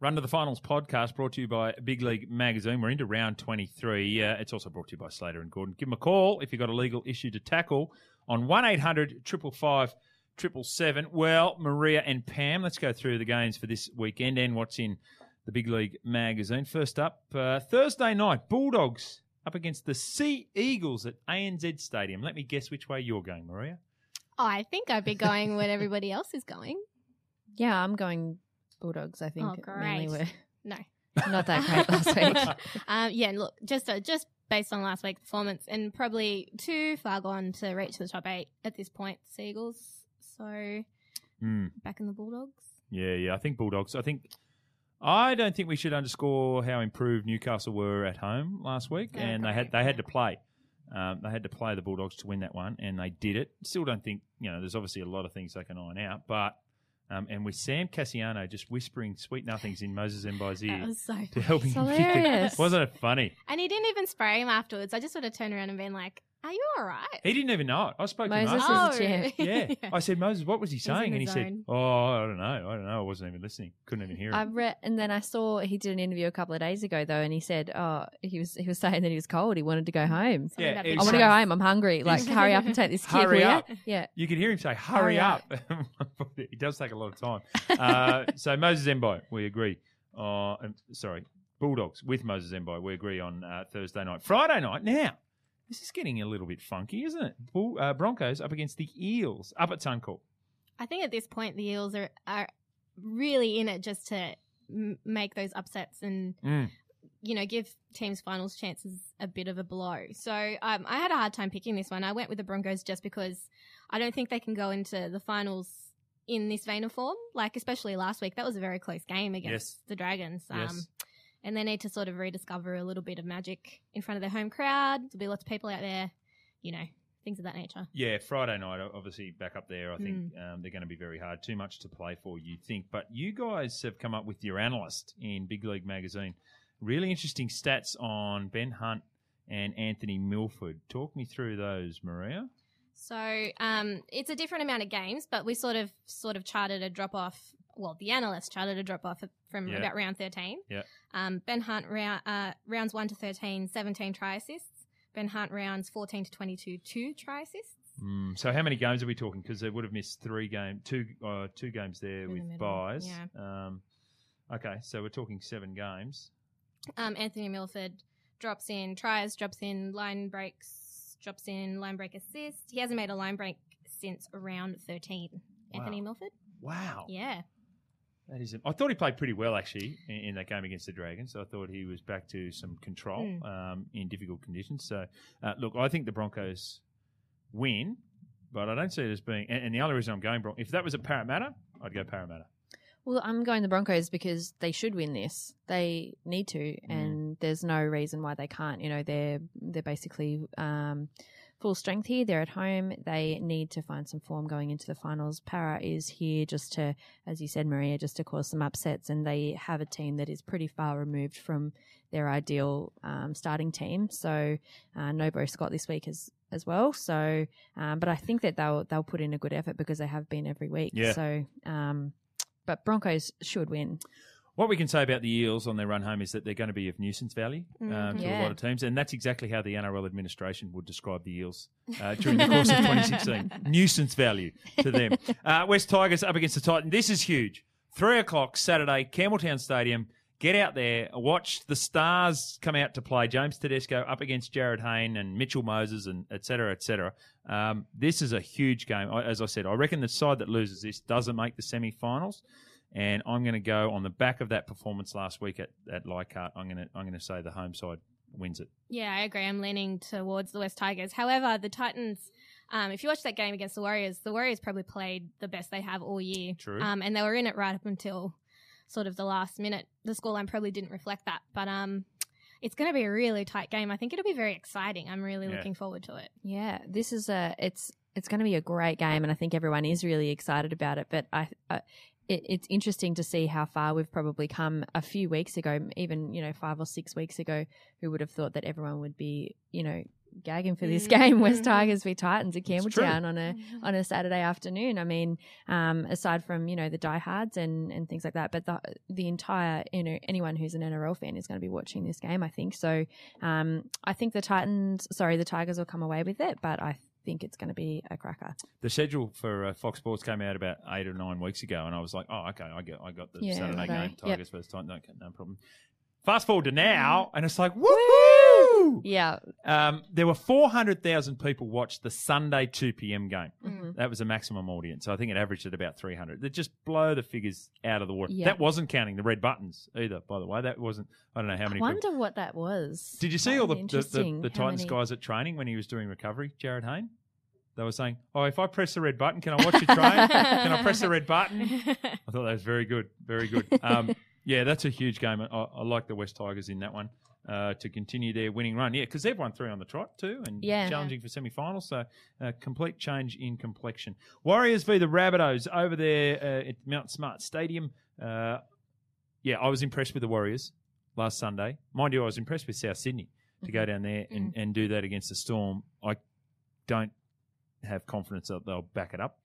Run to the Finals podcast brought to you by Big League Magazine. We're into round 23. Uh, it's also brought to you by Slater and Gordon. Give them a call if you've got a legal issue to tackle on 1 800 555 777. Well, Maria and Pam, let's go through the games for this weekend and what's in the Big League Magazine. First up, uh, Thursday night, Bulldogs up against the Sea Eagles at ANZ Stadium. Let me guess which way you're going, Maria. Oh, I think I'd be going where everybody else is going. Yeah, I'm going Bulldogs. I think Oh, mainly great. were No. not that great last week. Um, yeah, look, just uh, just based on last week's performance, and probably too far gone to reach the top eight at this point, Seagulls. So Mm. back in the Bulldogs. Yeah, yeah. I think Bulldogs. I think I don't think we should underscore how improved Newcastle were at home last week, Oh, and they had they had to play. Um, they had to play the Bulldogs to win that one, and they did it. Still don't think you know. There's obviously a lot of things they can iron out, but um, and with Sam Kasiano just whispering sweet nothings in Moses Mbye's That ear was so. to help him. It's hilarious. Wasn't it funny? And he didn't even spray him afterwards. I just would have turned around and been like, "Are you all right?" He didn't even know it. I spoke Moses to is Moses. a champ. Yeah. I said, Moses, what was he saying? And he said. Oh, I don't know. I don't know. I wasn't even listening. Couldn't even hear it. I him. read, and then I saw he did an interview a couple of days ago though, and he said, "Oh, he was he was saying that he was cold. He wanted to go home. Something Yeah, I want to go home. I'm hungry. Like, hurry up and take this kick. Hurry will ya?" up. Yeah. You could hear him say, "Hurry, Hurry up!" it does take a lot of time. Uh, so Moses Mbye, we agree. Uh, sorry, Bulldogs with Moses Mbye, we agree on uh, Thursday night. Friday night. Now, this is getting a little bit funky, isn't it? Bull, uh, Broncos up against the Eels up at Suncorp. I think at this point the Eels are are really in it just to m- make those upsets and Mm. you know give teams finals chances a bit of a blow. So um, I had a hard time picking this one. I went with the Broncos just because I don't think they can go into the finals in this vein of form. Like especially last week, that was a very close game against Yes. the Dragons. Um, Yes. And they need to sort of rediscover a little bit of magic in front of their home crowd. There'll be lots of people out there, you know, things of that nature. Yeah, Friday night, obviously back up there. I think Mm. um, they're going to be very hard. Too much to play for, you think. But you guys have come up with your analyst in Big League Magazine. Really interesting stats on Ben Hunt and Anthony Milford. Talk me through those, Maria. So um, it's a different amount of games, but we sort of sort of charted a drop off. Well, the analyst charted a drop off from Yeah. about round thirteen. Yeah. Um, ben Hunt round, uh, rounds one to 13, 17 try assists. Ben Hunt rounds fourteen to twenty two, two try assists. Mm, so how many games are we talking? Because they would have missed three game, two, uh, two games there In with middle, buys. yeah. Um, okay, so we're talking seven games. Um, Anthony Milford drops in tries, drops in line breaks, drops in line break assist. He hasn't made a line break since round thirteen. Anthony Wow. Milford. Wow, Yeah. That is. I thought he played pretty well actually in, in that game against the Dragons. I thought he was back to some control Mm. um, in difficult conditions. So, uh, look, I think the Broncos win, but I don't see it as being. And, and the only reason I'm going Bron- if that was a Parramatta, I'd go Parramatta. Well, I'm going the Broncos because they should win this. They need to, Mm. and there's no reason why they can't. You know, they're they're basically um, full strength here. They're at home. They need to find some form going into the finals. Para is here just to, as you said, Maria, just to cause some upsets, and they have a team that is pretty far removed from their ideal um, starting team. So, uh, no Beau Scott this week as as well. So, um, but I think that they'll they'll put in a good effort because they have been every week. Yeah. So, um, but Broncos should win. What we can say about the Eels on their run home is that they're going to be of nuisance value um, Mhm. to a lot of teams, and that's exactly how the NRL administration would describe the Eels uh, during the course of 2016. nuisance value to them. Uh, West Tigers up against the Titans. This is huge. Three o'clock Saturday, Campbelltown Stadium. Get out there, watch the stars come out to play. James Tedesco up against Jarryd Hayne and Mitchell Moses, and et cetera, et cetera. Um, this is a huge game. As I said, I reckon the side that loses this doesn't make the semi-finals and I'm going to go on the back of that performance last week at at Leichhardt. I'm going to I'm going to say the home side wins it. Yeah, I agree. I'm leaning towards the West Tigers. However, the Titans, um, if you watch that game against the Warriors, the Warriors probably played the best they have all year. True. Um, and they were in it right up until sort of the last minute. The scoreline probably didn't reflect that. But um, it's going to be a really tight game. I think it'll be very exciting. I'm really Yeah. looking forward to it. Yeah, this is a it's it's going to be a great game, and I think everyone is really excited about it. But I, I it, it's interesting to see how far we've probably come. A few weeks ago, even you know five or six weeks ago, who would have thought that everyone would be you know gagging for this Mm. game. West Mhm. Tigers v Titans at. Campbelltown on a on a Saturday afternoon. I mean, um, aside from you know the diehards and and things like that, but the the entire you know anyone who's an NRL fan is going to be watching this game. I think so. Um, I think the Titans, sorry, the Tigers will come away with it, but I think it's going to be a cracker. The schedule for uh, Fox Sports came out about eight or nine weeks ago, and I was like, "Oh, okay, I get, I got the Yeah, Saturday righto. game, Yep. Tigers versus Titans, okay, no problem." Fast forward to now, and it's like, woo! Yeah, Um, there were four hundred thousand people watched the Sunday two p.m. game. Mhm. That was a maximum audience. So I think it averaged at about three hundred. They just blow the figures out of the water. Yeah. That wasn't counting the red buttons either. By the way, that wasn't. I don't know how I many. people- wonder what that was. Did you see That all the the, the, the Titans many- guys at training when he was doing recovery? Jarryd Hayne. They were saying, "Oh, if I press the red button, can I watch you train? can I press the red button?" I thought that was very good, very good. Um, yeah, that's a huge game. I, I like the West Tigers in that one uh, to continue their winning run. Yeah, because they've won three on the trot too, and Yeah. challenging for semi-finals. So, uh, complete change in complexion. Warriors v the Rabbitohs over there uh, at Mount Smart Stadium. Uh, yeah, I was impressed with the Warriors last Sunday. Mind you, I was impressed with South Sydney to go down there and, and do that against the Storm. I don't have confidence that they'll back it up.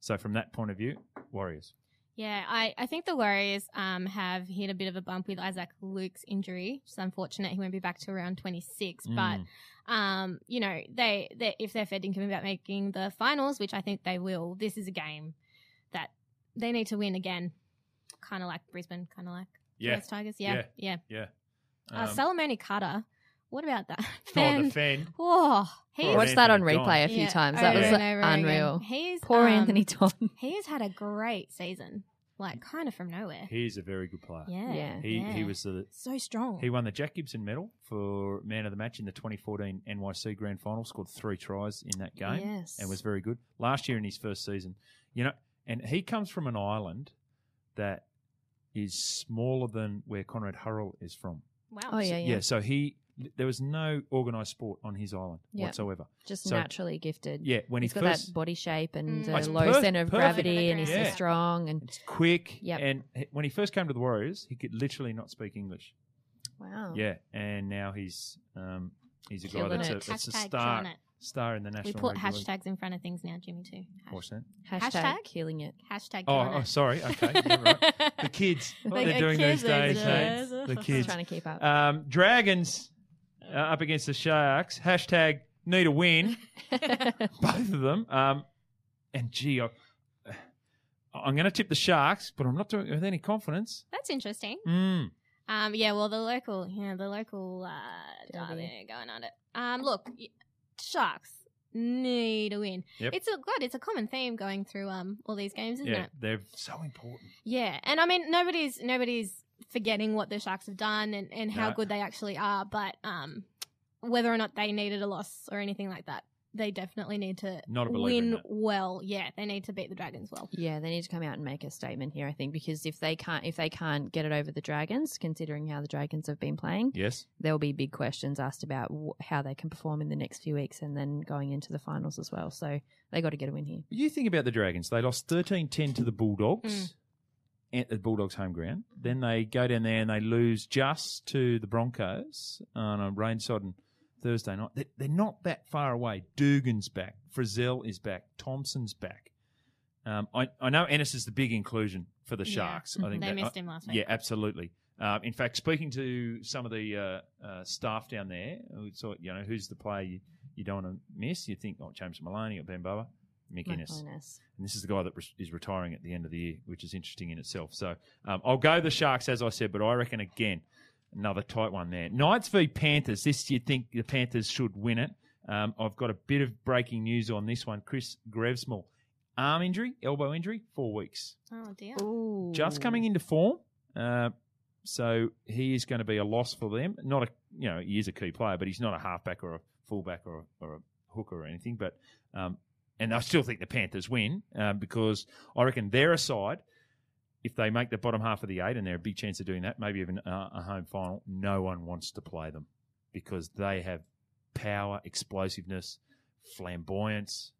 So, from that point of view, Warriors. Yeah, I, I think the Warriors um, have hit a bit of a bump with Isaac Luke's injury. It's unfortunate he won't be back to around 26. Mm. But, um, you know, they, they if they're fair dinkum about making the finals, which I think they will, this is a game that they need to win again. Kind of like Brisbane, kind of like Yeah. West Tigers. Yeah, yeah. Yeah. uh, Um, Solomone Kata, what about that? Oh, Fan- the fan. Whoa, he Poor Watched that on Anthony replay a few yeah, times. That over was and over again. unreal. He's Poor um, Anthony Don. He has had a great season, like kind of from nowhere. He's a very good player. Yeah, Yeah. He yeah. he was the so strong. he won the Jack Gibson medal for man of the match in the 2014 NYC Grand Final. Scored three tries in that game Yes. and was very good last year in his first season. You know, and he comes from an island that is smaller than where Conrad Hurrell is from. wow. Oh yeah, yeah. Yeah, so he there was no organised sport on his island Yeah. whatsoever. Just So- naturally gifted. Yeah, when He's he got first that body shape and Mm. the It's low perf- center of gravity, and he's Yeah. so strong. And it's quick, Yep. and he- when he first came to the Warriors, he could literally not speak English. wow, Yeah, and now he's um, he's a guy Killing that's a, it. that's a star it. star in the national. We put Rugby League. hashtags in front of things now, Jimmy too. Hash- What's that? hashtag, Hashtag? killing it. Hashtag Oh, oh, sorry. Okay, right. The kids, what Like they're a doing kid these days, these hey? days. The Just kids. trying to keep up. Um, Dragons uh, up against the Sharks. Hashtag need a win. Both of them. Um, and gee, I, I'm going to tip the Sharks, but I'm not doing it with any confidence. That's interesting. Mm. Um, yeah, well, the local, yeah, the local uh, Derby. derby going on it. Um, look, Sharks need a win. Yep. It's a God. It's a common theme going through um all these games, isn't Yeah, it? they're so important. Yeah, and I mean nobody's nobody's forgetting what the Sharks have done and, and how No. good they actually are, but um, whether or not they needed a loss or anything like that, they definitely need to Not a believer in win that. well. Yeah, they need to beat the Dragons well. Yeah, they need to come out and make a statement here. I think because if they can't, if they can't get it over the Dragons, considering how the Dragons have been playing, Yes. there'll be big questions asked about wh- how they can perform in the next few weeks, and then going into the finals as well. So they got to get a win here. You think about the Dragons. They lost 13 10 to the Bulldogs at the Bulldogs' home ground. Then they go down there and they lose just to the Broncos on a rain sodden Thursday night. They- They're not that far away. Dugan's back. Frizell is back. Thompson's back. Um, I, I know Ennis is the big inclusion for the Yeah. Sharks. I think They that- missed I- him last week. Yeah, absolutely. Um, in fact, speaking to some of the uh, uh, staff down there, who thought, you know, who's the player you, you don't want to miss? You think, oh, James Maloney or Ben Barba? Mick Ennis. Minus. And this is the guy that re- is retiring at the end of the year, which is interesting in itself. So um, I'll go the Sharks, as I said, but I reckon, again, another tight one there. Knights v Panthers. This, you think the Panthers should win it. Um, I've got a bit of breaking news on this one. Chris Grevsmuhl, arm injury, elbow injury, four weeks. Oh dear. Ooh. Just coming into form. Uh, so he is going to be a loss for them. Not a, you know, he is a key player, but he's not a halfback or a fullback or a, or a hooker or anything. But um, and I still think the Panthers win um, because I reckon they're a side. If they make the bottom half of the eight, and they're a big chance of doing that, maybe even uh, a home final, no one wants to play them because they have power, explosiveness, flamboyance,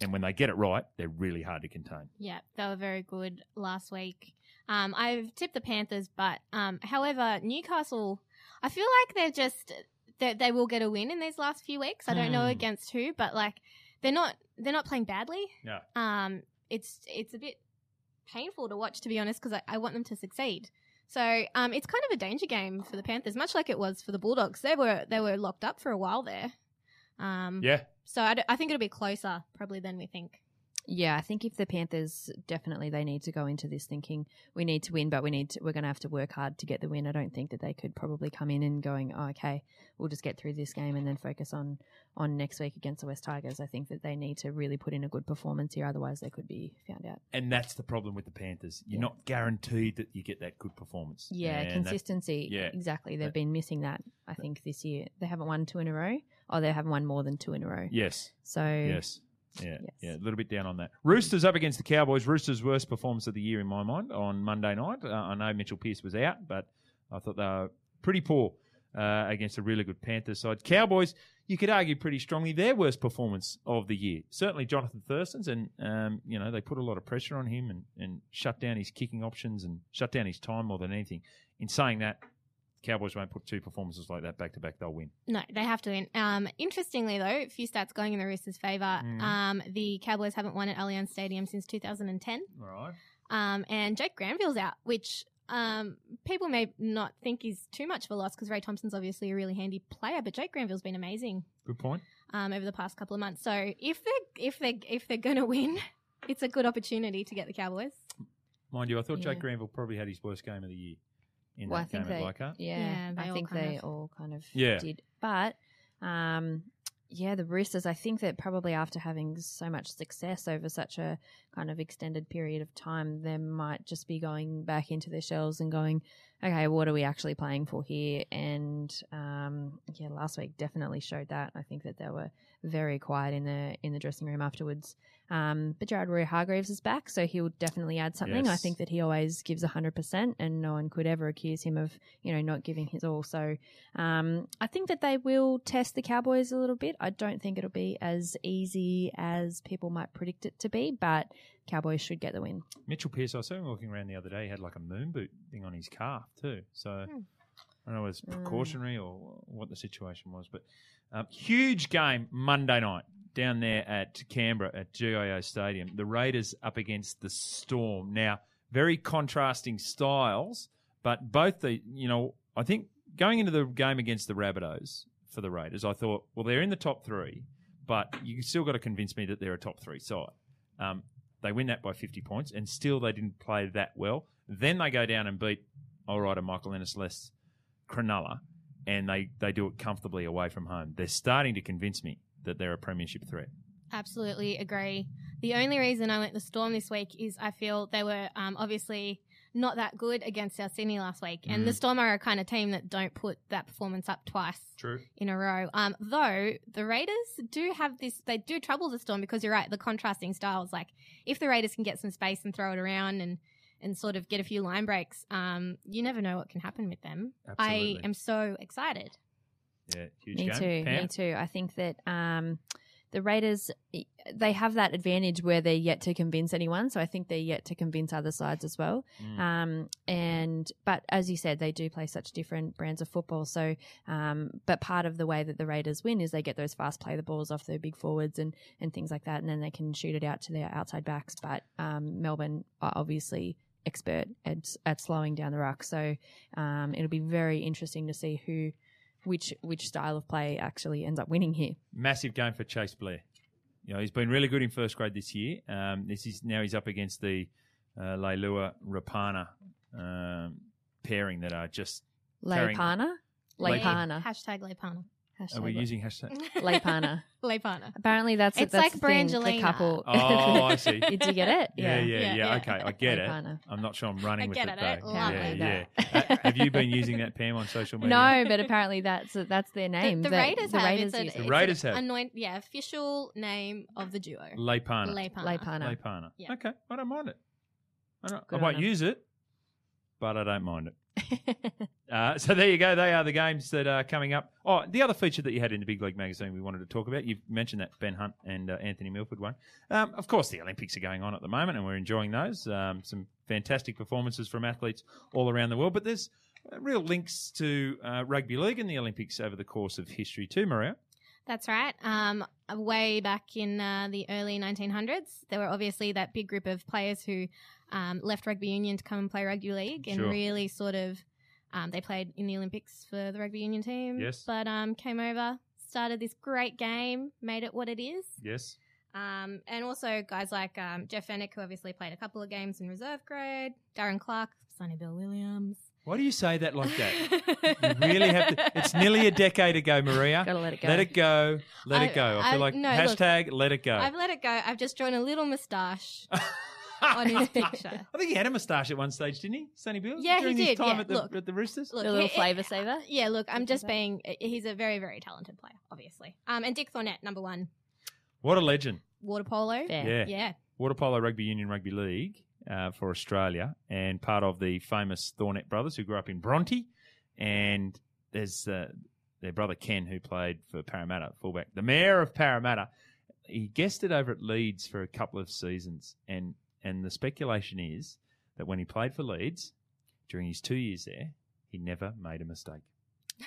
and when they get it right, they're really hard to contain. Yeah, they were very good last week. Um, I've tipped the Panthers, but um, however, Newcastle, I feel like they're just they, they will get a win in these last few weeks. I don't know Hmm. against who, but like they're not they're not playing badly. Yeah. Um, it's it's a bit painful to watch to be honest because I, I want them to succeed. So um, it's kind of a danger game for the Panthers, much like it was for the Bulldogs. They were they were locked up for a while there. Um, Yeah. So I, d- I think it'll be closer probably than we think. Yeah, I think if the Panthers definitely they need to go into this thinking we need to win, but we need to, we're going to have to work hard to get the win. I don't think that they could probably come in and going, oh, okay, we'll just get through this game and then focus on on next week against the West Tigers. I think that they need to really put in a good performance here, otherwise they could be found out. And that's the problem with the Panthers. You're Yeah. not guaranteed that you get that good performance. Yeah, And that- consistency. yeah. exactly. They've That- been missing that. I think this year they haven't won two in a row, or they haven't won more than two in a row. yes. So Yes. Yeah, Yes. yeah, a little bit down on that. Roosters up against the Cowboys. Roosters' worst performance of the year in my mind on Monday night. Uh, I know Mitchell Pearce was out, but I thought they were pretty poor uh, against a really good Panthers side. Cowboys, you could argue pretty strongly their worst performance of the year. Certainly Johnathan Thurston's, and um, you know they put a lot of pressure on him and, and shut down his kicking options and shut down his time more than anything. In saying that, Cowboys won't put two performances like that back to back. They'll win. No, they have to win. Um, interestingly, though, a few stats going in the Roosters' favour. Mhm. Um, the Cowboys haven't won at Allianz Stadium since 2010. All right. Um, and Jake Granville's out, which um, people may not think is too much of a loss because Ray Thompson's obviously a really handy player, but Jake Granville's been amazing Good point. um, over the past couple of months. So if they if they if they're going to win, it's a good opportunity to get the Cowboys. Mind you, I thought Jake Granville probably had his worst game of the year in Well, I that think game at they, Leichhardt. yeah, Yeah, they I think they of- all kind of Yeah. did. But, um, yeah, the Roosters. I think that probably after having so much success over such a kind of extended period of time, they might just be going back into their shells and going, okay, what are we actually playing for here? And um, yeah, last week definitely showed that. I think that they were very quiet in the in the dressing room afterwards. Um, but Jared Waerea-Hargreaves is back, so he'll definitely add something. I think that he always gives hundred percent, and no one could ever accuse him of you know not giving his all. So um, I think that they will test the Cowboys a little bit. I don't think it'll be as easy as people might predict it to be, but Cowboys should get the win. Mitchell Pearce, I saw him walking around the other day. He had like a moon boot thing on his calf too. So Hmm. I don't know if it's Mm. precautionary or what the situation was, but um, huge game Monday night down there at Canberra at GIO Stadium. The Raiders up against the Storm. Now, very contrasting styles, but both the you know I think going into the game against the Rabbitohs for the Raiders, I thought, well, they're in the top three, but you still got to convince me that they're a top three side. Um, they win that by 50 points, and still they didn't play that well. Then they go down and beat Allright and Michael Ennis less Cronulla, and they, they do it comfortably away from home. They're starting to convince me that they're a premiership threat. Absolutely agree. The only reason I went the Storm this week is I feel they were um, obviously not that good against South Sydney last week, and the Mm. Storm are a kind of team that don't put that performance up twice True. in a row. Um, though the Raiders do have this, they do trouble the Storm because you're right, the contrasting styles. Like if the Raiders can get some space and throw it around and and sort of get a few line breaks, um, you never know what can happen with them. Absolutely. I am so excited. Yeah, huge Me game. too. Pam? Me too. I think that um, the Raiders they have that advantage where they're yet to convince anyone. So I think they're yet to convince other sides as well. Mm. Um, and but as you said, they do play such different brands of football. So, um, but part of the way that the Raiders win is they get those fast play the balls off their big forwards and and things like that, and then they can shoot it out to their outside backs. But um, Melbourne are obviously expert at at slowing down the ruck. So um, it'll be very interesting to see who. Which which style of play actually ends up winning here? Massive game for Cheyse Blair. You know, he's been really good in first grade this year. Um, this is now he's up against the uh, Leilua Rapana um, pairing that are just. Carrying- Leipana, Leipana. Hashtag Leipana. Are we using hashtag? Leipana? Leipana. Apparently, that's It's that's like the thing, the Brangelina. couple. Oh, I see. Did you get it? Yeah, yeah, yeah. Yeah, yeah. Okay, I get it. Leipana. I'm not sure I'm running I with get it it, I though. love yeah, it. yeah. Uh, have you been using that Pam on social media? No, but apparently that's that's their name. the that Raiders the have. Raiders it's a, use The it. it's Raiders a have. Anoint, yeah, official name of the duo. Leipana. Leipana. Leipana. Leipana. Yeah. Okay, I don't mind it. I, don't, I Good on won't use it, but I don't mind it. Uh, so there you go. They are the games that are coming up. Oh, the other feature that you had in the Big League magazine we wanted to talk about. You mentioned that Ben Hunt and uh, Anthony Milford one. Um, of course, the Olympics are going on at the moment, and we're enjoying those. Um, some fantastic performances from athletes all around the world. But there's uh, real links to uh, rugby league and the Olympics over the course of history too, Maria. That's right. Um, way back in uh, the early 1900s, there were obviously that big group of players who um, left rugby union to come and play rugby league, and Sure. really sort of um, they played in the Olympics for the rugby union team. Yes. but um, came over, started this great game, made it what it is. Yes. Um, and also guys like um, Jeff Fenech, who obviously played a couple of games in reserve grade, Darren Clark, Sonny Bill Williams. Why do you say that like that? You really have to. It's nearly a decade ago, Maria. Gotta let it go. Let it go. Let I- it go. I feel I- like no, look, hashtag let it go. I've let it go. I've just drawn a little moustache on his picture. I think he had a moustache at one stage, didn't he, Sonny Bill? Yeah, he During his did, time yeah. at the Look. at the Roosters. Look, A little flavour saver? Yeah, look, I'm just being. He's a very, very talented player, obviously. Um, and Dick Thornett, number one, What a legend! water polo. Fair. Yeah. Yeah, Water polo rugby union rugby league uh, for Australia, and part of the famous Thornett brothers who grew up in Bronte, and there's uh, their brother Ken who played for Parramatta fullback. The mayor of Parramatta, he guested over at Leeds for a couple of seasons, and and the speculation is that when he played for Leeds during his two years there, he never made a mistake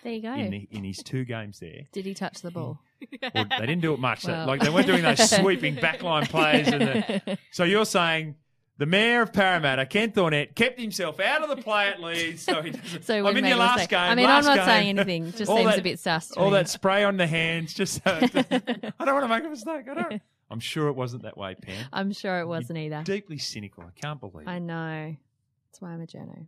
There you go. in the, in his two games there. Did he touch the ball? Well, they didn't do it much. Well. Like they weren't doing those sweeping backline plays. And the, so you're saying the mayor of Parramatta, Ken Thornett, kept himself out of the play at Leeds. So he. So I'm in your last game. I mean, I'm not game. saying anything. It Just seems that- a bit sus. to All me. that spray on the hands, just so I don't want to make a mistake. I don't. I'm sure it wasn't that way, Pam. I'm sure it wasn't either. Deeply cynical. I can't believe. It. I know. That's why I'm a journo.